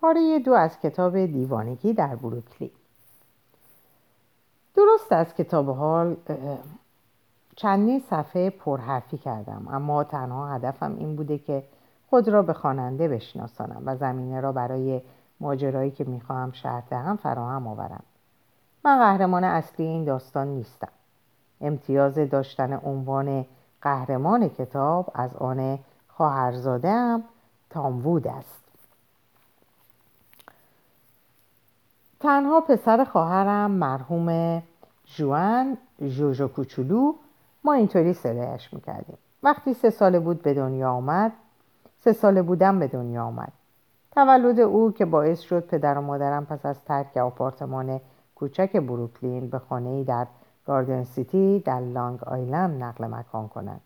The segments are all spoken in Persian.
پاره دو از کتاب دیوانگی در بروکلی. درست از کتاب حال چندین صفحه پرحرفی کردم اما تنها هدفم این بوده که خود را به خواننده بشناسانم و زمینه را برای ماجرایی که می‌خواهم شرح دهم فراهم آورم. من قهرمان اصلی این داستان نیستم. امتیاز داشتن عنوان قهرمان کتاب از آن خواهرزادهام تام وود است. تنها پسر خواهرم مرحوم جوان جوجو کوچولو ما اینطوری صدایش می‌کردیم. وقتی سه ساله بود به دنیا آمد سه ساله بودم به دنیا آمد. تولد او که باعث شد پدر و مادرم پس از ترک آپارتمان کوچک بروکلین به خانه در گاردن سیتی در لانگ آیلند نقل مکان کنند.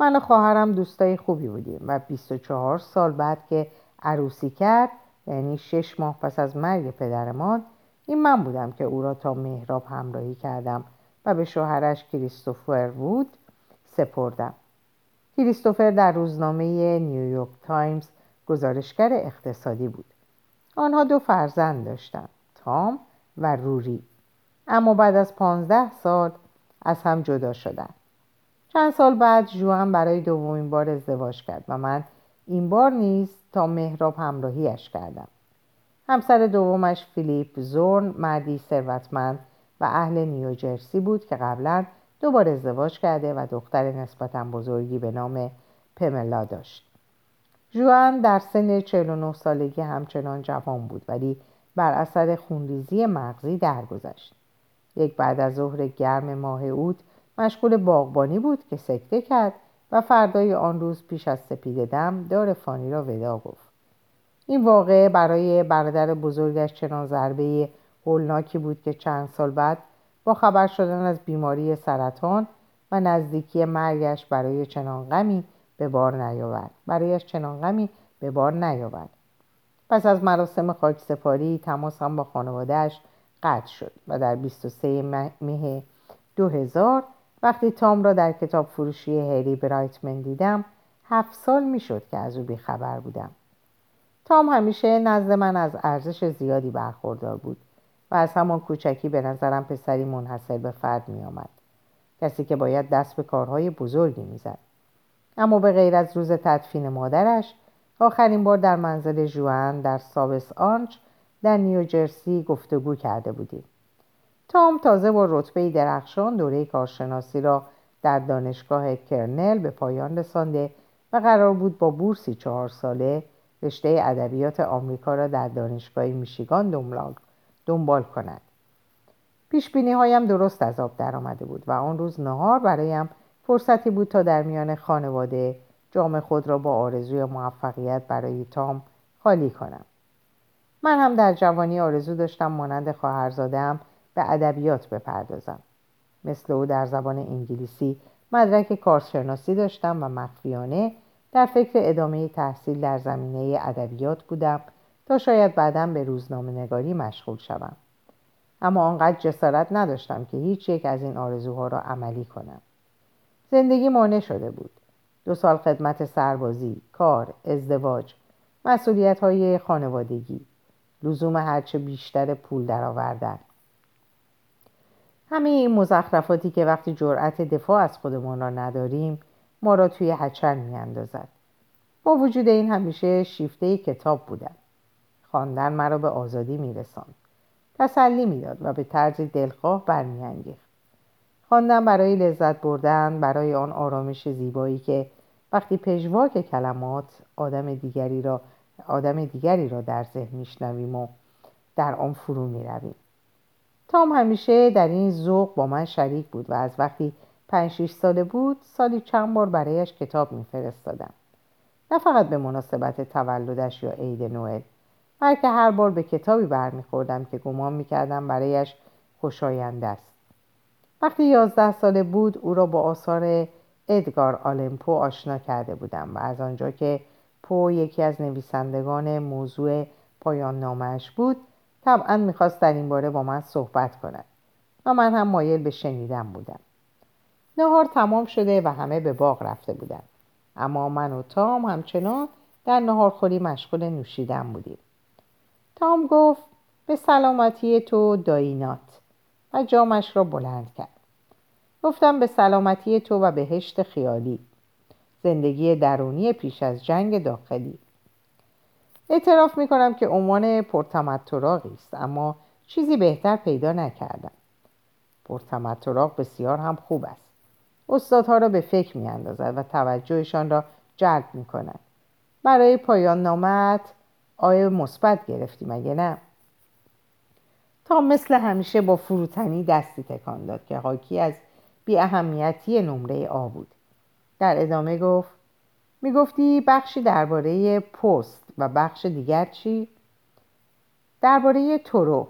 من و خواهرم دوستای خوبی بودیم و 24 سال بعد که عروسی کرد یعنی شش ماه پس از مرگ پدرمان این من بودم که او را تا مهراب همراهی کردم و به شوهرش کریستوفر وود سپردم. کریستوفر در روزنامه نیویورک تایمز گزارشگر اقتصادی بود. آنها دو فرزند داشتند تام و روری. اما بعد از پانزده سال از هم جدا شدند. چند سال بعد جوان برای دومین بار ازدواج کرد و من این بار نیز تا مهراب همراهیش کردم. همسر دومش فیلیپ زورن مردی ثروتمند و اهل نیوجرسی بود که قبلا دوبار ازدواج کرده و دختر نسبتا بزرگی به نام پملا داشت. جوان در سن 49 سالگی همچنان جوان بود ولی بر اثر خونریزی مغزی درگذشت. یک بعد از ظهر گرم ماه اوت مشغول باغبانی بود که سکته کرد و فردای آن روز پیش از سپید دم دار فانی را ودا گفت. این واقعه برای برادر بزرگش چنان ضربه هولناکی بود که چند سال بعد با خبر شدن از بیماری سرطان و نزدیکی مرگش برای چنان غمی به بار نیاورد. برایش چنان غمی به بار نیاورد. پس از مراسم خاکسپاری تماس هم با خانوادهش قطع شد و در 23 مه 2000 وقتی تام را در کتاب فروشی هری برایتمن دیدم هفت سال می‌شد که از او بیخبر بودم تام همیشه نزد من از ارزش زیادی برخوردار بود و از همان کوچکی به نظرم پسری منحصر به فرد می آمد. کسی که باید دست به کارهای بزرگی می‌زد. اما به غیر از روز تدفین مادرش آخرین بار در منزل جوان در ساوس آنچ در نیوجرسی گفتگو کرده بودیم. تام تازه با رتبه درخشان دوره کارشناسی را در دانشگاه کرنل به پایان رسانده و قرار بود با بورسی چهار ساله رشته ادبیات آمریکا را در دانشگاه میشیگان دنبال کند. پیش هایم درست از آب درآمده بود و آن روز نهار برایم فرصتی بود تا در میان خانواده جام خود را با آرزوی موفقیت برای تام خالی کنم. من هم در جوانی آرزو داشتم مانند خواهرزادهام به ادبیات بپردازم. مثل او در زبان انگلیسی مدرک کارشناسی داشتم و مخفیانه در فکر ادامه تحصیل در زمینه ادبیات بودم تا شاید بعدا به روزنامه نگاری مشغول شوم. اما آنقدر جسارت نداشتم که هیچ یک از این آرزوها را عملی کنم. زندگی مانع شده بود. دو سال خدمت سربازی کار ازدواج مسئولیت های خانوادگی لزوم هرچه بیشتر پول درآوردن. همه این مزخرفاتی که وقتی جرأت دفاع از خودمان را نداریم ما را توی هچل میاندازد. با وجود این همیشه شیفته کتاب بودم. خواندن مرا به آزادی میرساند. تسلی می‌داد و به طرز دلخواه برمیانگیخت. خواندن برای لذت بردن برای آن آرامش زیبایی که وقتی پژواک کلمات آدم دیگری را آدم دیگری را در ذهن میشنویم و در آن فرو می‌رویم. تام همیشه در این ذوق با من شریک بود و از وقتی پنج شیش ساله بود سالی چند بار برایش کتاب میفرستادم. نه فقط به مناسبت تولدش یا عید نوئل بلکه هر بار به کتابی برمیخوردم که گمان می‌کردم برایش خوشایند است. وقتی یازده ساله بود او را با آثار ادگار آلمپو آشنا کرده بودم و از آنجا که پو یکی از نویسندگان موضوع پایان نامش بود طبعا می‌خواست در این باره با من صحبت کند و من هم مایل به شنیدن بودم. نهار تمام شده و همه به باغ رفته بودند اما من و تام همچنان در نهارخوری مشغول نوشیدن بودیم. تام گفت به سلامتی تو داینات. و جامش را بلند کرد. گفتم به سلامتی تو و بهشت خیالی. زندگی درونی پیش از جنگ داخلی. اعتراف می کنم که عنوان پرتمتراقی است اما چیزی بهتر پیدا نکردم. پرتمتراق بسیار هم خوب است. استادها را به فکر می اندازد و توجهشان را جلب می کند برای پایان نامت آیا مثبت گرفتی مگه نه؟ تا مثل همیشه با فروتنی دستی تکان داد که حاکی از بی اهمیتی نمره آ بود. در ادامه گفت می‌گفتی بخشی درباره پست و بخش دیگر چی؟ درباره تورو.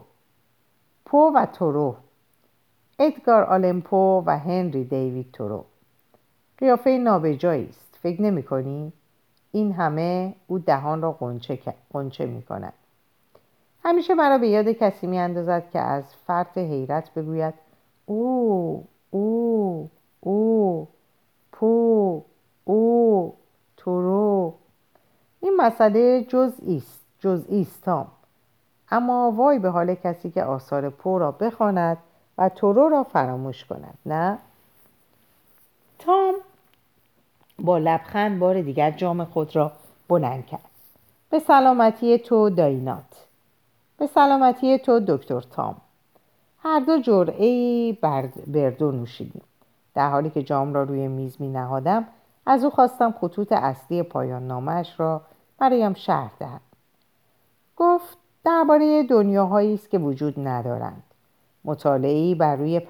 پو و تورو. ادگار آلمپو و هنری دیوید تورو. قیافه نابجایی است. فکر نمی کنی؟ این همه او دهان را قنچه می کند همیشه مرا به یاد کسی می اندازد که از فرط حیرت بگوید او او او پو او تورو این مسئله جزئی است جزئی تام. اما وای به حال کسی که آثار پو را بخواند و تورو را فراموش کند نه؟ تام با لبخند بار دیگر جام خود را بلند کرد. به سلامتی تو داینات. به سلامتی تو دکتر تام. هر دو جرعه بردو نوشیدیم. در حالی که جام را روی میز می نهادم از او خواستم خطوط اصلی پایان نامش را برایم شرح دهد گفت درباره دنیاهایی است که وجود ندارند. مطالعهای بر روی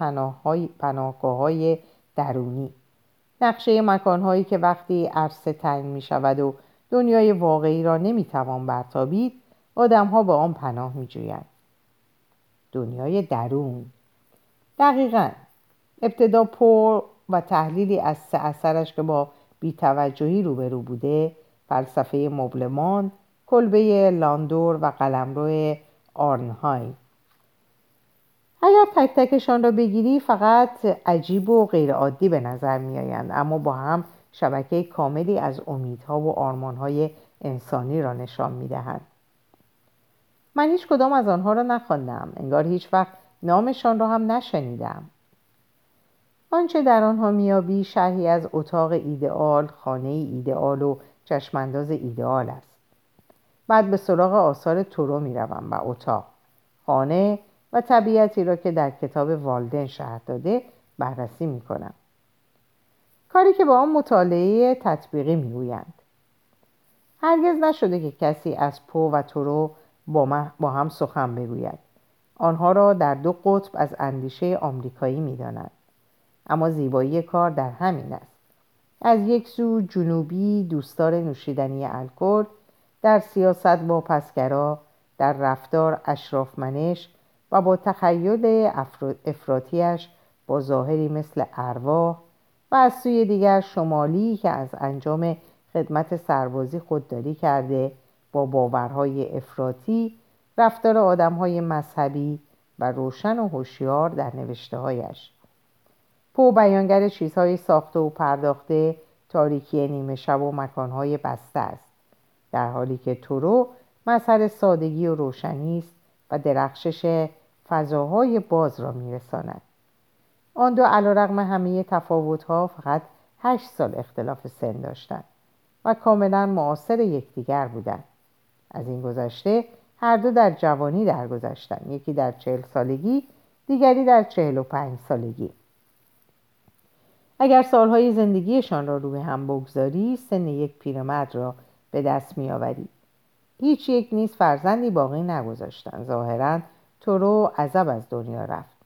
پناهگاه های درونی. نقشه مکانهایی که وقتی عرصه تنگ می شود و دنیای واقعی را نمی توان برتابید آدمها به آن پناه می جویند. دنیای درون. دقیقا. ابتدا پر و تحلیلی از سه اثرش که با بیتوجهی روبرو بوده فلسفه مبلمان کلبه لاندور و قلمرو آرنهایم اگر تک تکشان را بگیری فقط عجیب و غیرعادی به نظر می آیند اما با هم شبکه کاملی از امیدها و آرمانهای انسانی را نشان می دهند. من هیچ کدام از آنها را نخواندم. انگار هیچ وقت نامشان را هم نشنیدم. آنچه در آنها میابی شرحی از اتاق ایدئال خانه ایدئال و چشمانداز ایدئال است. بعد به سراغ آثار تورو می‌روم و اتاق خانه و طبیعتی را که در کتاب والدن شهر داده بررسی می‌کنم. کاری که با آن مطالعه تطبیقی می‌گویند. هرگز نشده که کسی از پو و تورو با, با هم سخن بگوید. آنها را در دو قطب از اندیشه آمریکایی می‌دانند. اما زیبایی کار در همین است. از یک سو جنوبی دوستدار نوشیدنی الکل در سیاست با پسگرا در رفتار اشرافمنش و با تخیل افراتیش با ظاهری مثل ارواح و از سوی دیگر شمالی که از انجام خدمت سربازی خودداری کرده با باورهای افراطی رفتار آدمهای مذهبی و روشن و هوشیار در نوشتههایش. پو بیانگر چیزهای ساخته و پرداخته تاریکی نیمه شب و مکانهای بسته است. در حالی که تورو مظهر سادگی و روشنی است و درخشش فضاهای باز را میرساند. آن دو علیرغم همه تفاوتها فقط هشت سال اختلاف سن داشتند و کاملا معاصر یکدیگر بودند. از این گذشته هر دو در جوانی درگذشتند یکی در چهل سالگی دیگری در چهل و پنج سالگی. اگر سالهای زندگیشان را روی هم بگذاری سن یک پیرمرد را به دست میآوری. هیچ یک نیز فرزندی باقی نگذاشتند ظاهرا تورو عذب از دنیا رفت.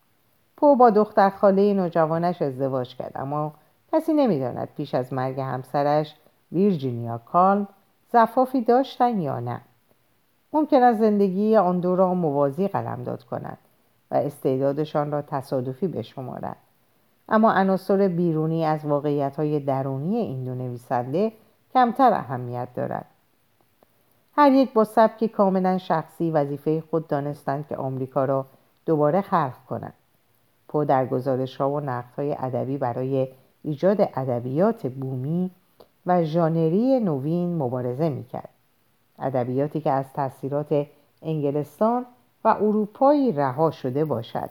پو با دختر خاله نوجوانش ازدواج کرد اما کسی نمی‌داند پیش از مرگ همسرش ویرجینیا کالم زفافی داشتن یا نه. ممکن است زندگی آن دو را موازی قلمداد کنند و استعدادشان را تصادفی بشمارند. اما عناصر بیرونی از واقعیت های درونی این دو نویسنده کمتر اهمیت دارد. هر یک با سبکی کاملا شخصی وظیفه خود دانستند که آمریکا را دوباره خلق کنند. پو در ها و نقد های ادبی برای ایجاد ادبیات بومی و ژانری نوین مبارزه می‌کرد. ادبیاتی که از تاثیرات انگلستان و اروپایی رها شده باشد.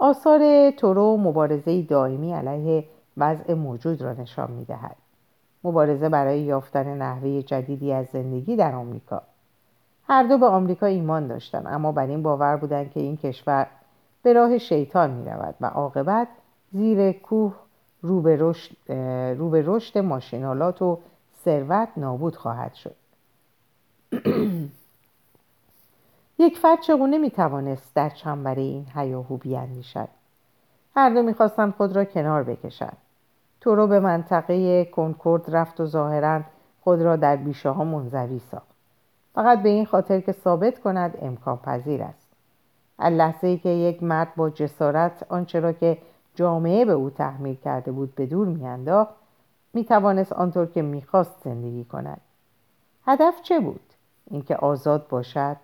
آثار تورو مبارزه دائمی علیه وضع موجود را نشان می‌دهد. مبارزه برای یافتن نحوه جدیدی از زندگی در آمریکا. هر دو به آمریکا ایمان داشتند اما بر این باور بودند که این کشور به راه شیطان می رود و عاقبت زیر کوه رو به رشد ماشینالات و ثروت نابود خواهد شد. یک فرد چگونه می توانست در چنبره این هیاهو بیاندیشد هر دو می‌خواستند خود را کنار بکشند. تورو به منطقه کنکورد رفت و ظاهرا خود را در بیشه ها منزوی ساخت. فقط به این خاطر که ثابت کند امکان پذیر است. لحظه ای که یک مرد با جسارت آنچه را که جامعه به او تحمیل کرده بود به دور میانداخت می‌توانست آنطور که می‌خواست زندگی کند. هدف چه بود؟ اینکه آزاد باشد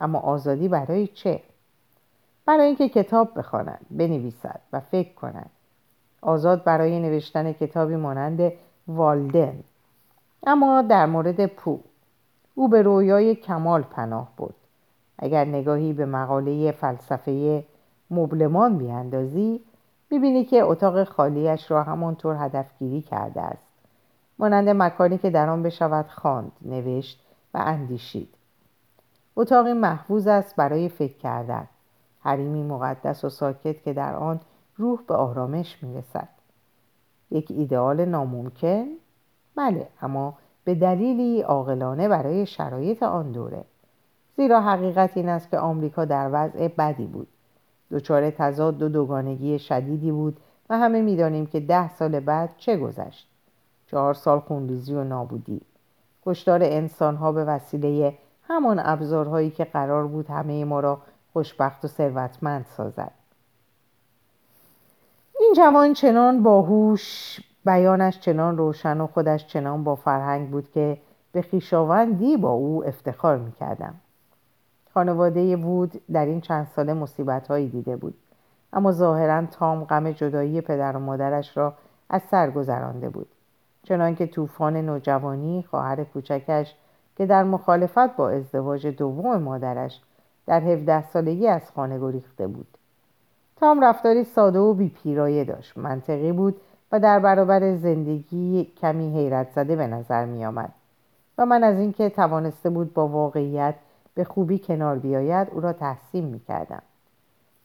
اما آزادی برای چه؟ برای اینکه کتاب بخواند بنویسد و فکر کند آزاد برای نوشتن کتابی مانند والدن اما در مورد پو او به رویای کمال پناه بود اگر نگاهی به مقاله فلسفه مبلمان بیاندازی می‌بینی که اتاق خالیش را همانطور هدفگیری کرده است. مانند مکانی که در آن بشود خواند نوشت و اندیشید. اتاقی محفوظ است برای فکر کردن. حریمی مقدس و ساکت که در آن روح به آرامش می‌رسد. یک ایدئال ناممکن؟ بله اما به دلیلی عاقلانه برای شرایط آن دوره. زیرا حقیقت این است که آمریکا در وضع بدی بود. دچار تضاد و دوگانگی شدیدی بود و همه می‌دانیم که ده سال بعد چه گذشت. چهار سال خونریزی و نابودی. کشتار انسانها به وسیله همان ابزارهایی که قرار بود همه ما را خوشبخت و ثروتمند سازد. این جوان چنان باهوش بیانش چنان روشن و خودش چنان با فرهنگ بود که به خیشاوندی با او افتخار می‌کردم. خانواده وود در این چند ساله مصیبت هایی دیده بود اما ظاهرا تام غم جدایی پدر و مادرش را از سر گذرانده بود. چنانکه طوفان نوجوانی خواهر کوچکش که در مخالفت با ازدواج دوم مادرش در 17 سالگی از خانه گریخته بود. تام رفتاری ساده و بیپیرایه داشت. منطقی بود و در برابر زندگی کمی حیرت زده به نظر می آمد و من از اینکه توانسته بود با واقعیت به خوبی کنار بیاید او را تحسین می کردم.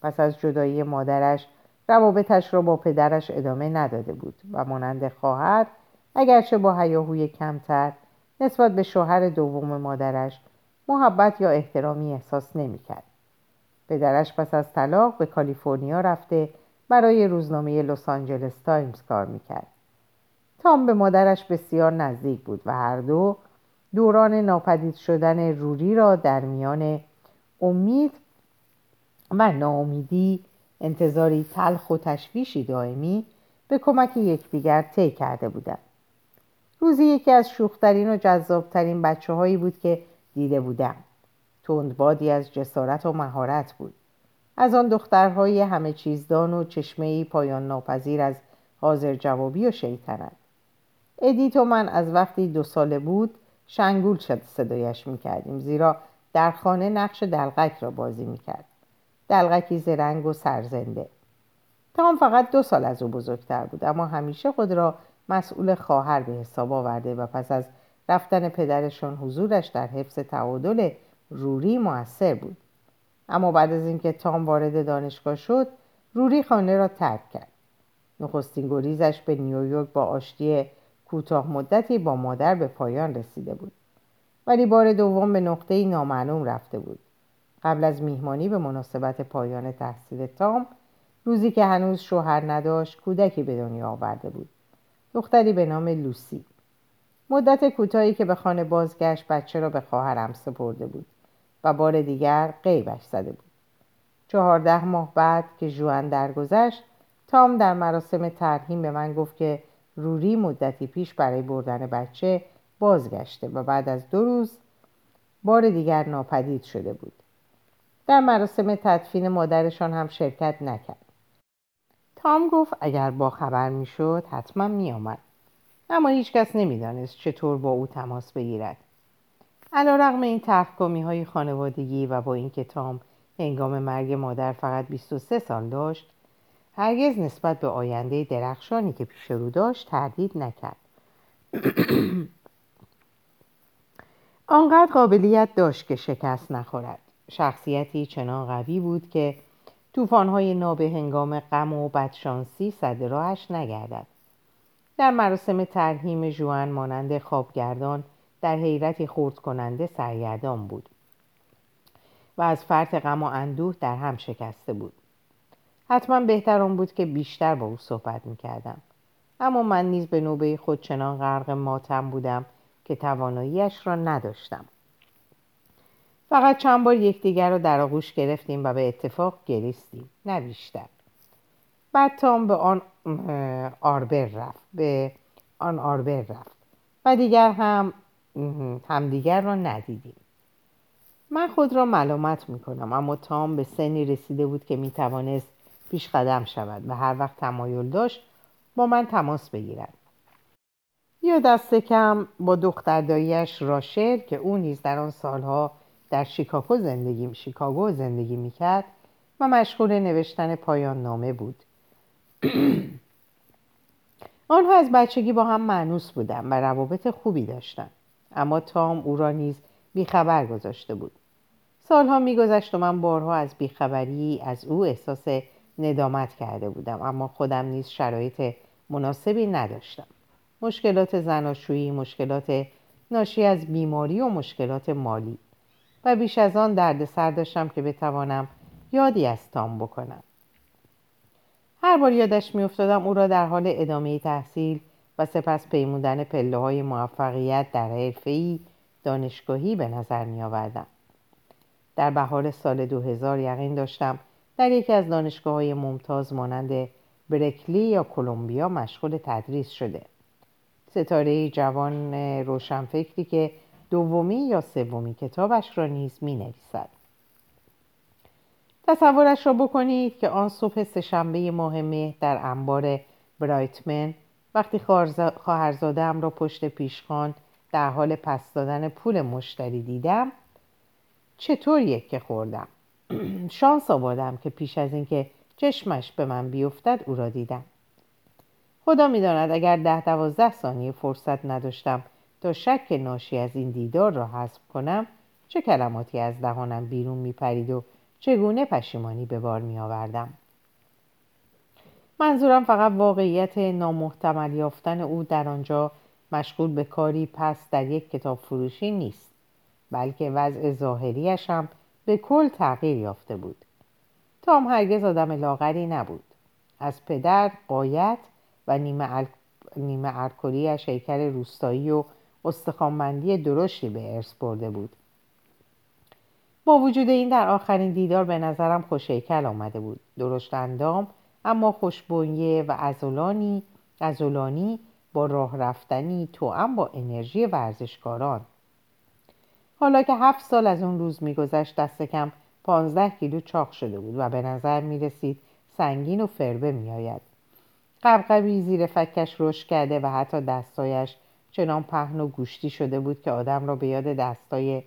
پس از جدایی مادرش روابطش را با پدرش ادامه نداده بود و مانند خواهر اگرچه با هیاهوی کمتر نسبت به شوهر دوم مادرش محبت یا احترامی احساس نمی‌کرد. پدرش پس از طلاق به کالیفرنیا رفته برای روزنامه لس آنجلس تایمز کار می‌کرد. تام به مادرش بسیار نزدیک بود و هر دو دوران ناپدید شدن روری را در میان امید و ناامیدی انتظاری تلخ و تشویشی دائمی به کمک یکدیگر طی کرده بودند روزی یکی از شوخترین و جذابترین بچه هایی بود که دیده بودم. تندبادی از جسارت و مهارت بود. از آن دخترهای همه چیزدان و چشمه پایان ناپذیر از حاضر جوابی و شیطنت. ادیت و من از وقتی دو ساله بود شنگول شد صدایش می‌کردیم زیرا در خانه نقش دلغک را بازی می‌کرد. دلغکی زرنگ و سرزنده. تام فقط دو سال از او بزرگتر بود اما همیشه خود را مسئول خواهر به حساب آورده و پس از رفتن پدرشان حضورش در حفظ تعادل روری موثر بود. اما بعد از اینکه تام وارد دانشگاه شد روری خانه را ترک کرد. نخستین گریزش به نیویورک با آشتی کوتاه مدتی با مادر به پایان رسیده بود. ولی بار دوم به نقطه نامعلوم رفته بود. قبل از میهمانی به مناسبت پایان تحصیل تام روزی که هنوز شوهر نداشت کودکی به دنیا آورده بود. دختری به نام لوسی. مدت کوتاهی که به خانه بازگشت بچه را به خواهرم سپرده بود و بار دیگر قیبش زده بود. چهارده ماه بعد که جوان درگذشت تام در مراسم ترهیم به من گفت که روری مدتی پیش برای بردن بچه بازگشته و بعد از دو روز بار دیگر ناپدید شده بود. در مراسم تدفین مادرشان هم شرکت نکرد. تام گفت اگر با خبر می‌شد حتما می آمد. اما هیچ کس نمی‌دانست چطور با او تماس بگیرد. علا رقم این ترکمی های خانوادگی و با اینکه تام هنگام مرگ مادر فقط 23 سال داشت هرگز نسبت به آینده درخشانی که پیش رو داشت تردید نکرد. آنقدر قابلیت داشت که شکست نخورد. شخصیتی چنان قوی بود که توفانهای ناب هنگام غم و بدشانسی صد راهش نگردد. در مراسم ترهیم جوان مانند خوابگردان در حیرتی خورد کننده سرگردان بود و از فرط غم و اندوه در هم شکسته بود. حتما بهتر آن بود که بیشتر با او صحبت می‌کردم. اما من نیز به نوبه خود چنان غرق ماتم بودم که تواناییش را نداشتم. فقط چند بار یکدیگر را در آغوش گرفتیم و به اتفاق گریستیم نه بیشتر. بعد تام به آن آربر رفت به آن آربر رفت و دیگر هم همدیگر را ندیدیم. من خود را ملامت می کنم اما تام به سنی رسیده بود که می توانست پیش قدم شود و هر وقت تمایل داشت با من تماس بگیرد. یا دست کم با دختر داییش راشر که او نیز در آن سالها در شیکاگو زندگی شیکاگو زندگی می‌کرد و مشغول نوشتن پایان نامه بود. آنها از بچگی با هم معنوس بودند و روابط خوبی داشتند. اما تام او را نیز بیخبر گذاشته بود. سالها میگذشت و من بارها از بیخبری از او احساس ندامت کرده بودم اما خودم نیز شرایط مناسبی نداشتم. مشکلات زناشویی مشکلات ناشی از بیماری و مشکلات مالی. و بیش از آن درد سر داشتم که بتوانم یادی از تام بکنم هر بار یادش میافتادم او را در حال ادامه تحصیل و سپس پیمودن پله های موفقیت در حرفه‌ای دانشگاهی به نظر می آوردم. در بهار سال 2000 یقین داشتم در یکی از دانشگاه های ممتاز مانند برکلی یا کلمبیا مشغول تدریس شده ستاره جوان روشنفکری که دومی یا سومی کتابش را نیز می نویسد. تصورش را بکنید که آن صبح سهشنبه ماه مه در انبار برایتمن وقتی خواهرزادهام را پشت پیشخان در حال پس دادن پول مشتری دیدم چطور یک که خوردم شانس آوردم که پیش از اینکه چشمش به من بیفتد او را دیدم خدا می‌داند اگر ده دوازده ثانیه فرصت نداشتم تا شک ناشی از این دیدار را حذف کنم چه کلماتی از دهانم بیرون میپرید و چگونه پشیمانی به بار می آوردم. منظورم فقط واقعیت نامحتمل یافتن او در آنجا مشغول به کاری پس در یک کتاب فروشی نیست بلکه وضع ظاهریش هم به کل تغییر یافته بود تام هرگز آدم لاغری نبود از پدر قایت و نیمه. نیمه ارکلیش هیکل روستایی و استخوانبندی درشتی به ارث برده بود. با وجود این در آخرین دیدار به نظرم خوشیکل آمده بود. درشت اندام اما خوشبونیه و ازولانی ازولانی با راه رفتنی توأم با انرژی ورزشکاران. حالا که هفت سال از اون روز میگذشت دست کم پانزده کیلو چاق شده بود و به نظر می رسید سنگین و فربه می آید. قبقبی زیر فکش رشد کرده و حتی دستایش چنان پهن و گوشتی شده بود که آدم را به یاد دستای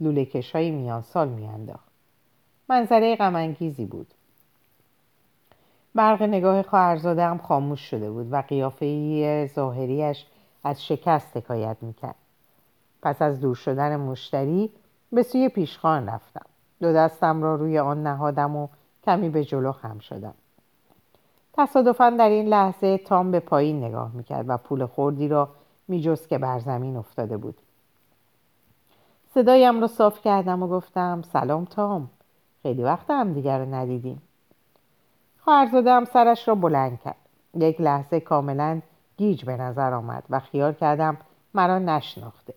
لولکش های میان سال میانداخت. منظره غمانگیزی بود. برق نگاه خواهرزاده هم خاموش شده بود و قیافه ظاهریش از شکست حکایت می‌کرد. پس از دور شدن مشتری به سوی پیشخان رفتم. دو دستم را روی آن نهادم و کمی به جلو خم شدم. تصادفا در این لحظه تام به پایین نگاه می‌کرد و پول خوردی را میجست که بر زمین افتاده بود. صدایم را صاف کردم و گفتم سلام تام خیلی وقت هم دیگر رو ندیدیم. خواهرزادم سرش را بلند کرد. یک لحظه کاملا گیج به نظر آمد و خیال کردم مرا نشناخته.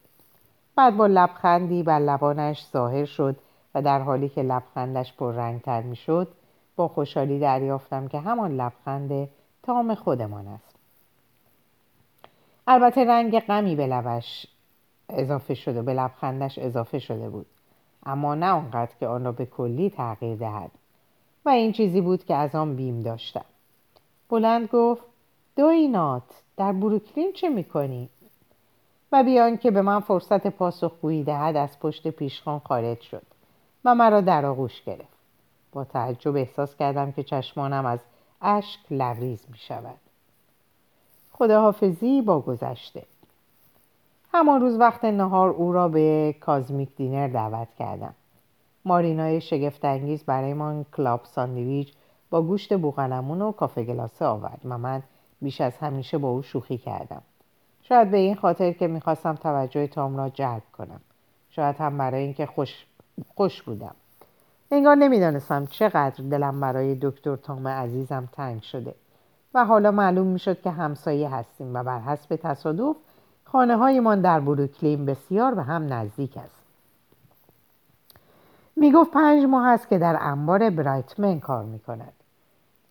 بعد با لبخندی بر لبانش ظاهر شد و در حالی که لبخندش پررنگتر می‌شد با خوشحالی دریافتم که همان لبخند تام خودمان است. البته رنگ غمی به لبش اضافه شده به لبخندش اضافه شده بود. اما نه آنقدر که آن را به کلی تغییر دهد. و این چیزی بود که از آن بیم داشتم. بلند گفت دوینات در بروکلین چه می‌کنی؟ و بیان که به من فرصت پاسخگویی دهد از پشت پیشخان خارج شد و مرا در آغوش گرفت. با تعجب احساس کردم که چشمانم از اشک لبریز می شود خداحافظی با گذشته. همان روز وقت نهار او را به کازمیک دینر دعوت کردم. مارینای شگفتانگیز برایمان کلاب ساندویچ با گوشت بوغلمون و کافه گلاسه آورد و من بیش از همیشه با او شوخی کردم. شاید به این خاطر که می‌خواستم توجه تام را جلب کنم. شاید هم برای اینکه خوش, خوش بودم. انگار نمی‌دانستم چقدر دلم برای دکتر تام عزیزم تنگ شده. و حالا معلوم می‌شد که همسایه هستیم و بر حسب تصادف خانه هایمان در بروکلین بسیار به هم نزدیک است. می گفت پنج ماه است که در انبار برایتمن کار می کند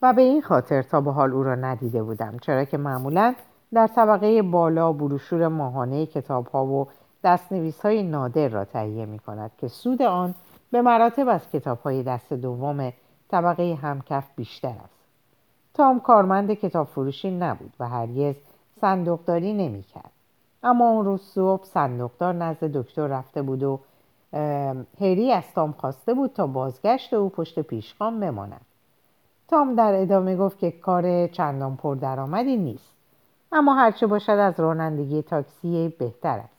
و به این خاطر تا به حال او را ندیده بودم چرا که معمولا در طبقه بالا بروشور ماهانه کتاب ها و دستنویس های نادر را تهیه می کند که سود آن به مراتب از کتاب های دست دوم طبقه همکف بیشتر است. تام کارمند کتاب فروشی نبود و هرگز صندوقداری نمی کرد اما اون روز صبح صندوقدار نزد دکتر رفته بود و هری از تام خواسته بود تا بازگشت او پشت پیشخان بماند. تام در ادامه گفت که کار چندان پردرآمدی نیست اما هرچه باشد از رانندگی تاکسی بهتر است.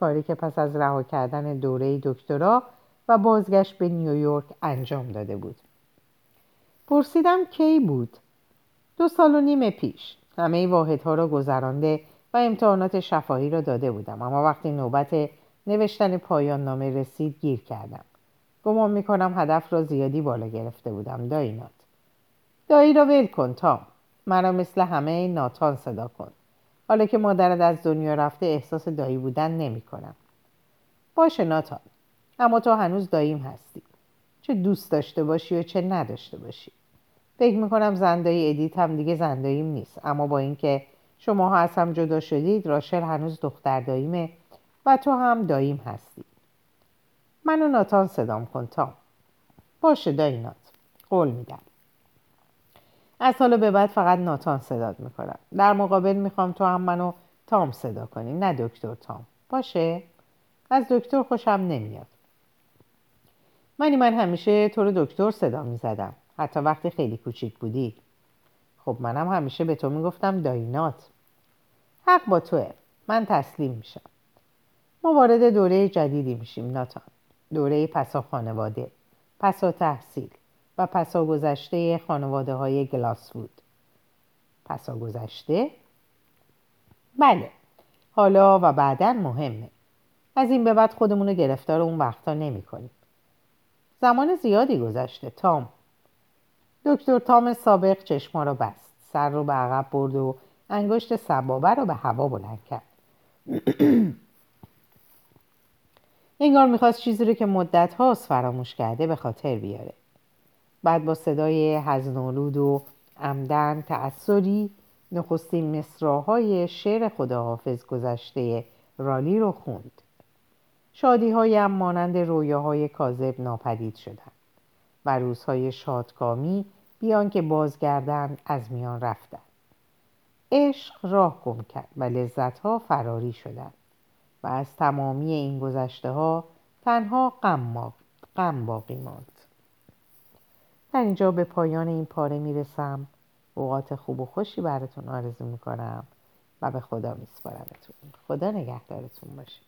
کاری که پس از رها کردن دوره دکترا و بازگشت به نیویورک انجام داده بود. پرسیدم کی بود؟ دو سال و نیم پیش. همه واحدها را گذرانده و امتحانات شفاهی را داده بودم. اما وقتی نوبت نوشتن پایان نامه رسید گیر کردم. گمان می‌کنم هدف را زیادی بالا گرفته بودم. دایینات دایی را ول کن تام. مرا مثل همه ناتان صدا کن. حالا که مادرت از دنیا رفته احساس دایی بودن نمی کنم. باشه ناتان. اما تو هنوز داییم هستی. چه دوست داشته باشی و چه نداشته باشی. فکر می‌کنم زندایی ادیت هم دیگه زنداییم نیست. اما با اینکه شما از هم جدا شدید راشل هنوز دختر داییمه و تو هم داییم هستی. منو ناتان صدام کن تا باشه دایینات قول میدم. از حالا به بعد فقط ناتان صداد می‌کنم. در مقابل می‌خوام تو هم منو تام صدا کنی نه دکتر تام. باشه؟ از دکتر خوشم نمیاد. منی من همیشه تو رو دکتر صدا می‌زدم. حتی وقتی خیلی کوچیک بودی. خب منم همیشه به تو می‌گفتم داینات. حق با توه. من تسلیم میشم. ما وارد دوره جدیدی میشیم ناتان. دوره پسا خانواده پسا تحصیل و پسا گذشته خانواده های گلاسوود پسا گذشته؟ بله. حالا و بعدا مهمه. از این به بعد خودمون رو گرفتار اون وقتا نمی کنیم. زمان زیادی گذشته تام. دکتر تام سابق چشما رو بست سر رو به عقب برد و انگشت سبابه رو به هوا بلند کرد. انگار می‌خواست چیزی رو که مدت هاست فراموش کرده به خاطر بیاره. بعد با صدای هزنالود و عمدن تأثری نخستین مصراهای شعر خداحافظ گذشته رالی رو خوند. شادی هایم مانند رویاهای کاذب ناپدید شدند. و روزهای شادکامی بیان که بازگردند از میان رفتند عشق راه گم کرد و لذتها فراری شدند و از تمامی این گذشته ها تنها غم, غم باقی ماند. در اینجا به پایان این پاره می‌رسم. اوقات خوب و خوشی براتون آرزو می‌کنم و به خدا میسپارمتون. خدا نگهدارتون باشه.